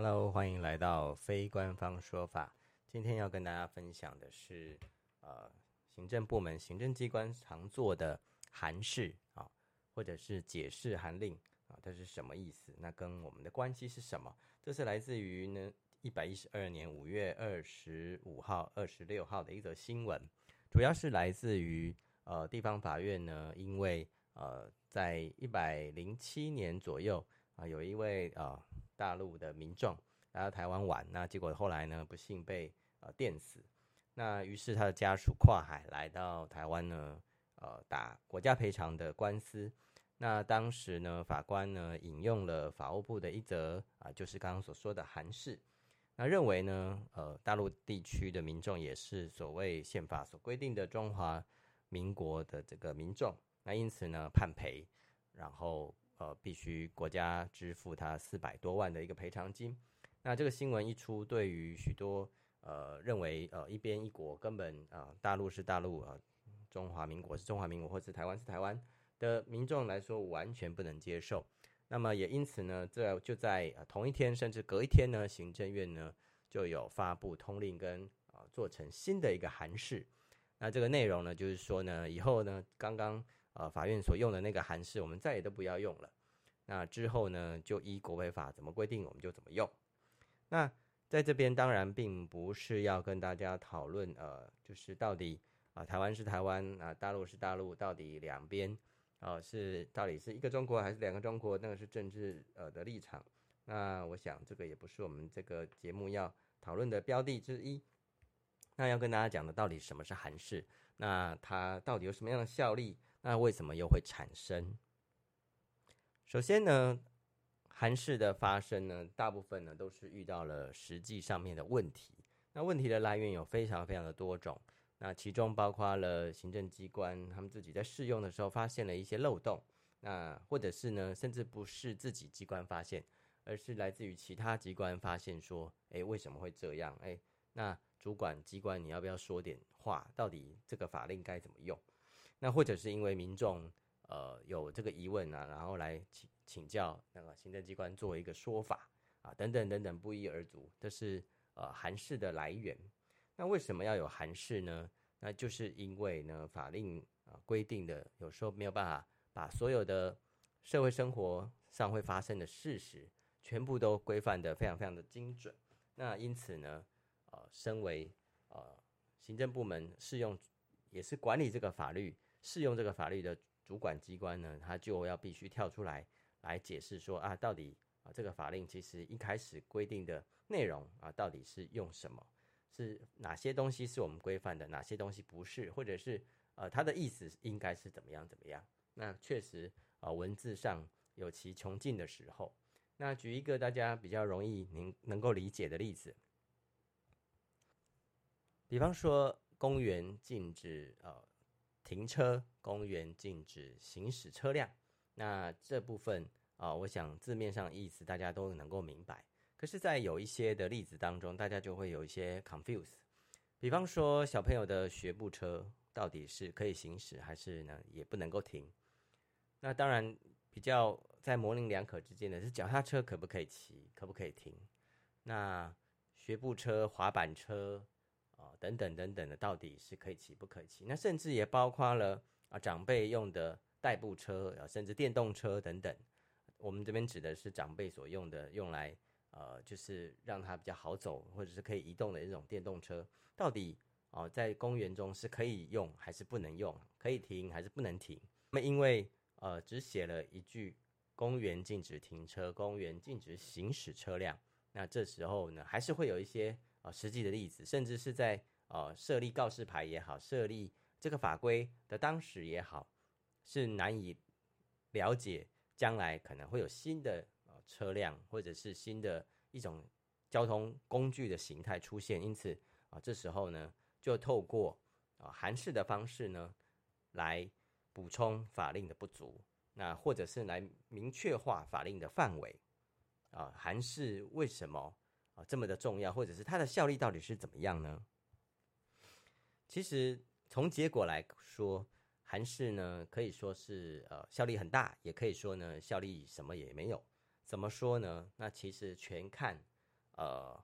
Hello，欢迎来到非官方说法。今天要跟大家分享的是，呃，行政部门、行政机关常做的函释啊，或者是解释函令啊，它是什么意思？那跟我们的关系是什么？这是来自于呢一百一十二年五月二十五号、二十六号的一则新闻，主要是来自于呃地方法院呢，因为呃在一百零七年左右啊，有一位啊。大陆的民众来到台湾玩，那结果后来呢，不幸被呃电死。那于是他的家属跨海来到台湾呢，呃打国家赔偿的官司。那当时呢，法官呢引用了法务部的一则啊，就是刚刚所说的函释，那认为呢，呃大陆地区的民众也是所谓宪法所规定的中华民国的这个民众，那因此呢判赔，然后。呃，必须国家支付他四百多万的一个赔偿金。那这个新闻一出，对于许多呃认为呃一边一国根本啊、大陆是大陆啊、呃、中华民国是中华民国，或是台湾是台湾的民众来说，完全不能接受。那么也因此呢，这就在、呃、同一天，甚至隔一天呢，行政院呢就有发布通令跟啊、呃、做成新的一个函释。那这个内容呢，就是说呢，以后呢，刚刚。呃，法院所用的那个函释，我们再也都不要用了。那之后呢，就依国赔法怎么规定，我们就怎么用。那在这边当然并不是要跟大家讨论，呃，就是到底啊、台湾是台湾啊、大陆是大陆，到底两边啊、是到底是一个中国还是两个中国，那个是政治呃的立场。那我想这个也不是我们这个节目要讨论的标的之一。那要跟大家讲的，到底什么是韩式？那它到底有什么样的效力？那为什么又会产生？首先呢，函释的发生呢，大部分呢都是遇到了实际上面的问题。那问题的来源有非常非常的多种，那其中包括了行政机关他们自己在试用的时候发现了一些漏洞，那或者是呢，甚至不是自己机关发现，而是来自于其他机关发现说，诶，为什么会这样？诶，那主管机关你要不要说点话？到底这个法令该怎么用？那或者是因为民众呃有这个疑问啊，然后来请请教那个行政机关做一个说法啊，等等等等不一而足，这是呃函释的来源。那为什么要有函释呢？那就是因为呢法令啊规定的有时候没有办法把所有的社会生活上会发生的事实全部都规范的非常非常的精准。那因此呢，呃，身为呃行政部门适用也是管理这个法律。适用这个法律的主管机关呢，他就要必须跳出来来解释说啊，到底啊这个法令其实一开始规定的内容啊，到底是用什么？是哪些东西是我们规范的，哪些东西不是？或者是呃，它的意思应该是怎么样怎么样？那确实啊，文字上有其穷尽的时候。那举一个大家比较容易能能够理解的例子，比方说公园禁止呃。停车，公园禁止行驶车辆。那这部分啊、我想字面上意思大家都能够明白。可是，在有一些的例子当中，大家就会有一些 confuse。比方说，小朋友的学步车到底是可以行驶，还是呢也不能够停？那当然，比较在模棱两可之间的是脚踏车可不可以骑，可不可以停？那学步车、滑板车。等等等等的，到底是可以骑不可以骑？那甚至也包括了啊，长辈用的代步车啊，甚至电动车等等。我们这边指的是长辈所用的，用来呃，就是让它比较好走或者是可以移动的一种电动车，到底哦，在公园中是可以用还是不能用？可以停还是不能停？那么因为呃，只写了一句“公园禁止停车，公园禁止行驶车辆”，那这时候呢，还是会有一些。啊，实际的例子，甚至是在呃设立告示牌也好，设立这个法规的当时也好，是难以了解将来可能会有新的呃车辆或者是新的一种交通工具的形态出现，因此啊，这时候呢，就透过啊函释的方式呢，来补充法令的不足，那或者是来明确化法令的范围啊，函释为什么？啊这么的重要，或者是它的效力到底是怎么样呢？其实从结果来说，函释呢可以说是呃效力很大，也可以说呢效力什么也没有。怎么说呢？那其实全看呃，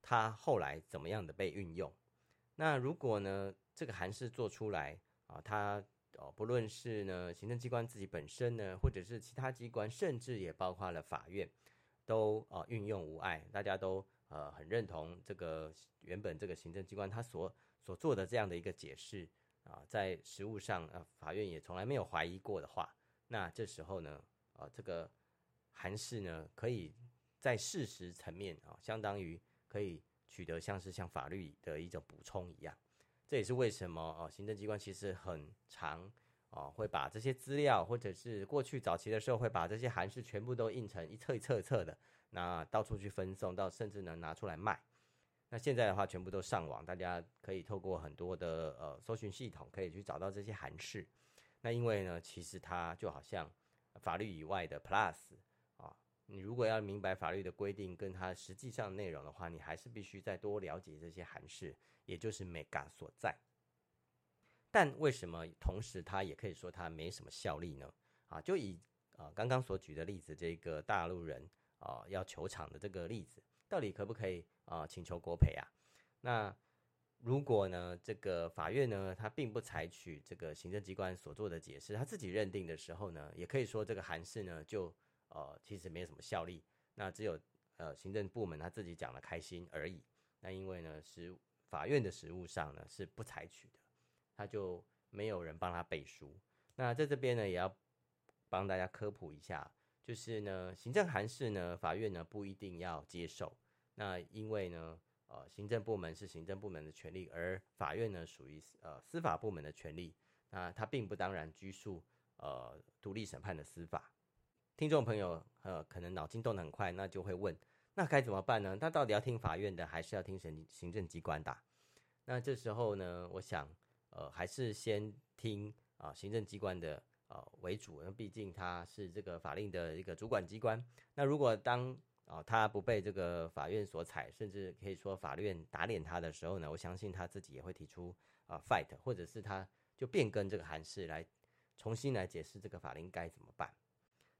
它后来怎么样的被运用。那如果呢，这个函释做出来啊，它哦，不论是呢行政机关自己本身呢，或者是其他机关，甚至也包括了法院，都啊运用无碍，大家都呃很认同这个原本这个行政机关他所所做的这样的一个解释啊，在实务上啊，法院也从来没有怀疑过的话，那这时候呢，啊这个函释呢，可以在事实层面啊，相当于可以。取得像是像法律的一种补充一样，这也是为什么哦，行政机关其实很长哦会把这些资料，或者是过去早期的时候会把这些函式全部都印成一册一册一册的，那到处去分送，到甚至能拿出来卖。那现在的话，全部都上网，大家可以透过很多的呃搜寻系统，可以去找到这些函式。那因为呢，其实它就好像法律以外的 Plus 啊。你如果要明白法律的规定跟它实际上内容的话，你还是必须再多了解这些函式，也就是美感所在。但为什么同时它也可以说它没什么效力呢？啊，就以啊刚刚所举的例子，这个大陆人啊要求场的这个例子，到底可不可以啊请求国赔啊？那如果呢这个法院呢他并不采取这个行政机关所做的解释，他自己认定的时候呢，也可以说这个函释呢就。呃，其实没有什么效力，那只有呃行政部门他自己讲的开心而已。那因为呢，是法院的实务上呢是不采取的，他就没有人帮他背书。那在这边呢，也要帮大家科普一下，就是呢，行政函释呢，法院呢不一定要接受。那因为呢，呃，行政部门是行政部门的权利，而法院呢属于呃司法部门的权利。那他并不当然拘束呃独立审判的司法。听众朋友，呃，可能脑筋动得很快，那就会问，那该怎么办呢？他到底要听法院的，还是要听行行政机关的？那这时候呢，我想，呃，还是先听啊、行政机关的呃为主，因为毕竟他是这个法令的一个主管机关。那如果当啊、他不被这个法院所采，甚至可以说法院打脸他的时候呢，我相信他自己也会提出啊、fight，或者是他就变更这个函释来重新来解释这个法令该怎么办。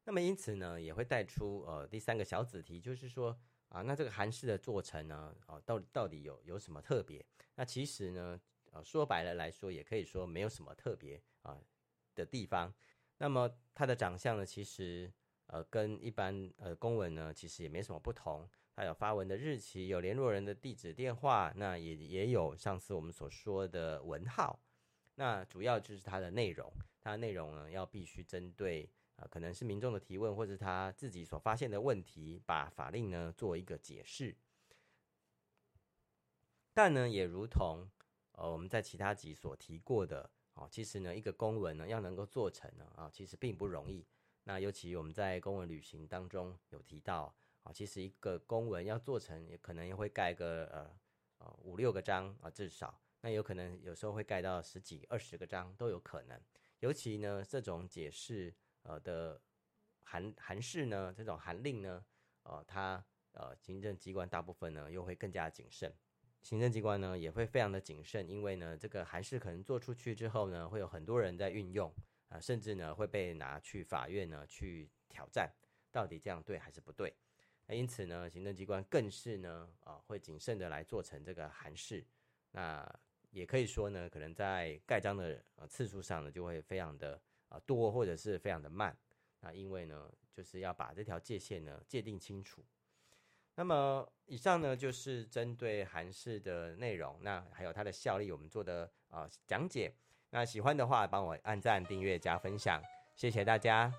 那么因此呢，也会带出呃第三个小子题，就是说啊，那这个函释的做成呢，哦、到底到底有有什么特别？那其实呢，呃，说白了来说，也可以说没有什么特别啊的地方。那么它的长相呢，其实呃跟一般呃公文呢，其实也没什么不同。它有发文的日期，有联络人的地址、电话，那也也有上次我们所说的文号。那主要就是它的内容，它的内容呢要必须针对。啊，可能是民众的提问，或是他自己所发现的问题，把法令呢做一个解释。但呢，也如同呃我们在其他集所提过的，哦，其实呢一个公文呢要能够做成呢啊，其实并不容易。那尤其我们在公文旅行当中有提到啊，其实一个公文要做成，也可能也会盖个呃呃五六个章啊，至少。那有可能有时候会盖到十几二十个章都有可能。尤其呢这种解释。呃的函函释呢，这种函令呢，呃，它呃行政机关大部分呢又会更加谨慎，行政机关呢也会非常的谨慎，因为呢这个函释可能做出去之后呢，会有很多人在运用啊、甚至呢会被拿去法院呢去挑战，到底这样对还是不对？那因此呢，行政机关更是呢啊、呃、会谨慎的来做成这个函释，那也可以说呢，可能在盖章的呃次数上呢就会非常的啊。多或者是非常的慢，那因为呢，就是要把这条界限呢界定清楚。那么以上呢就是针对韩式的内容，那还有它的效力，我们做的啊讲解。那喜欢的话，帮我按赞、订阅、加分享，谢谢大家。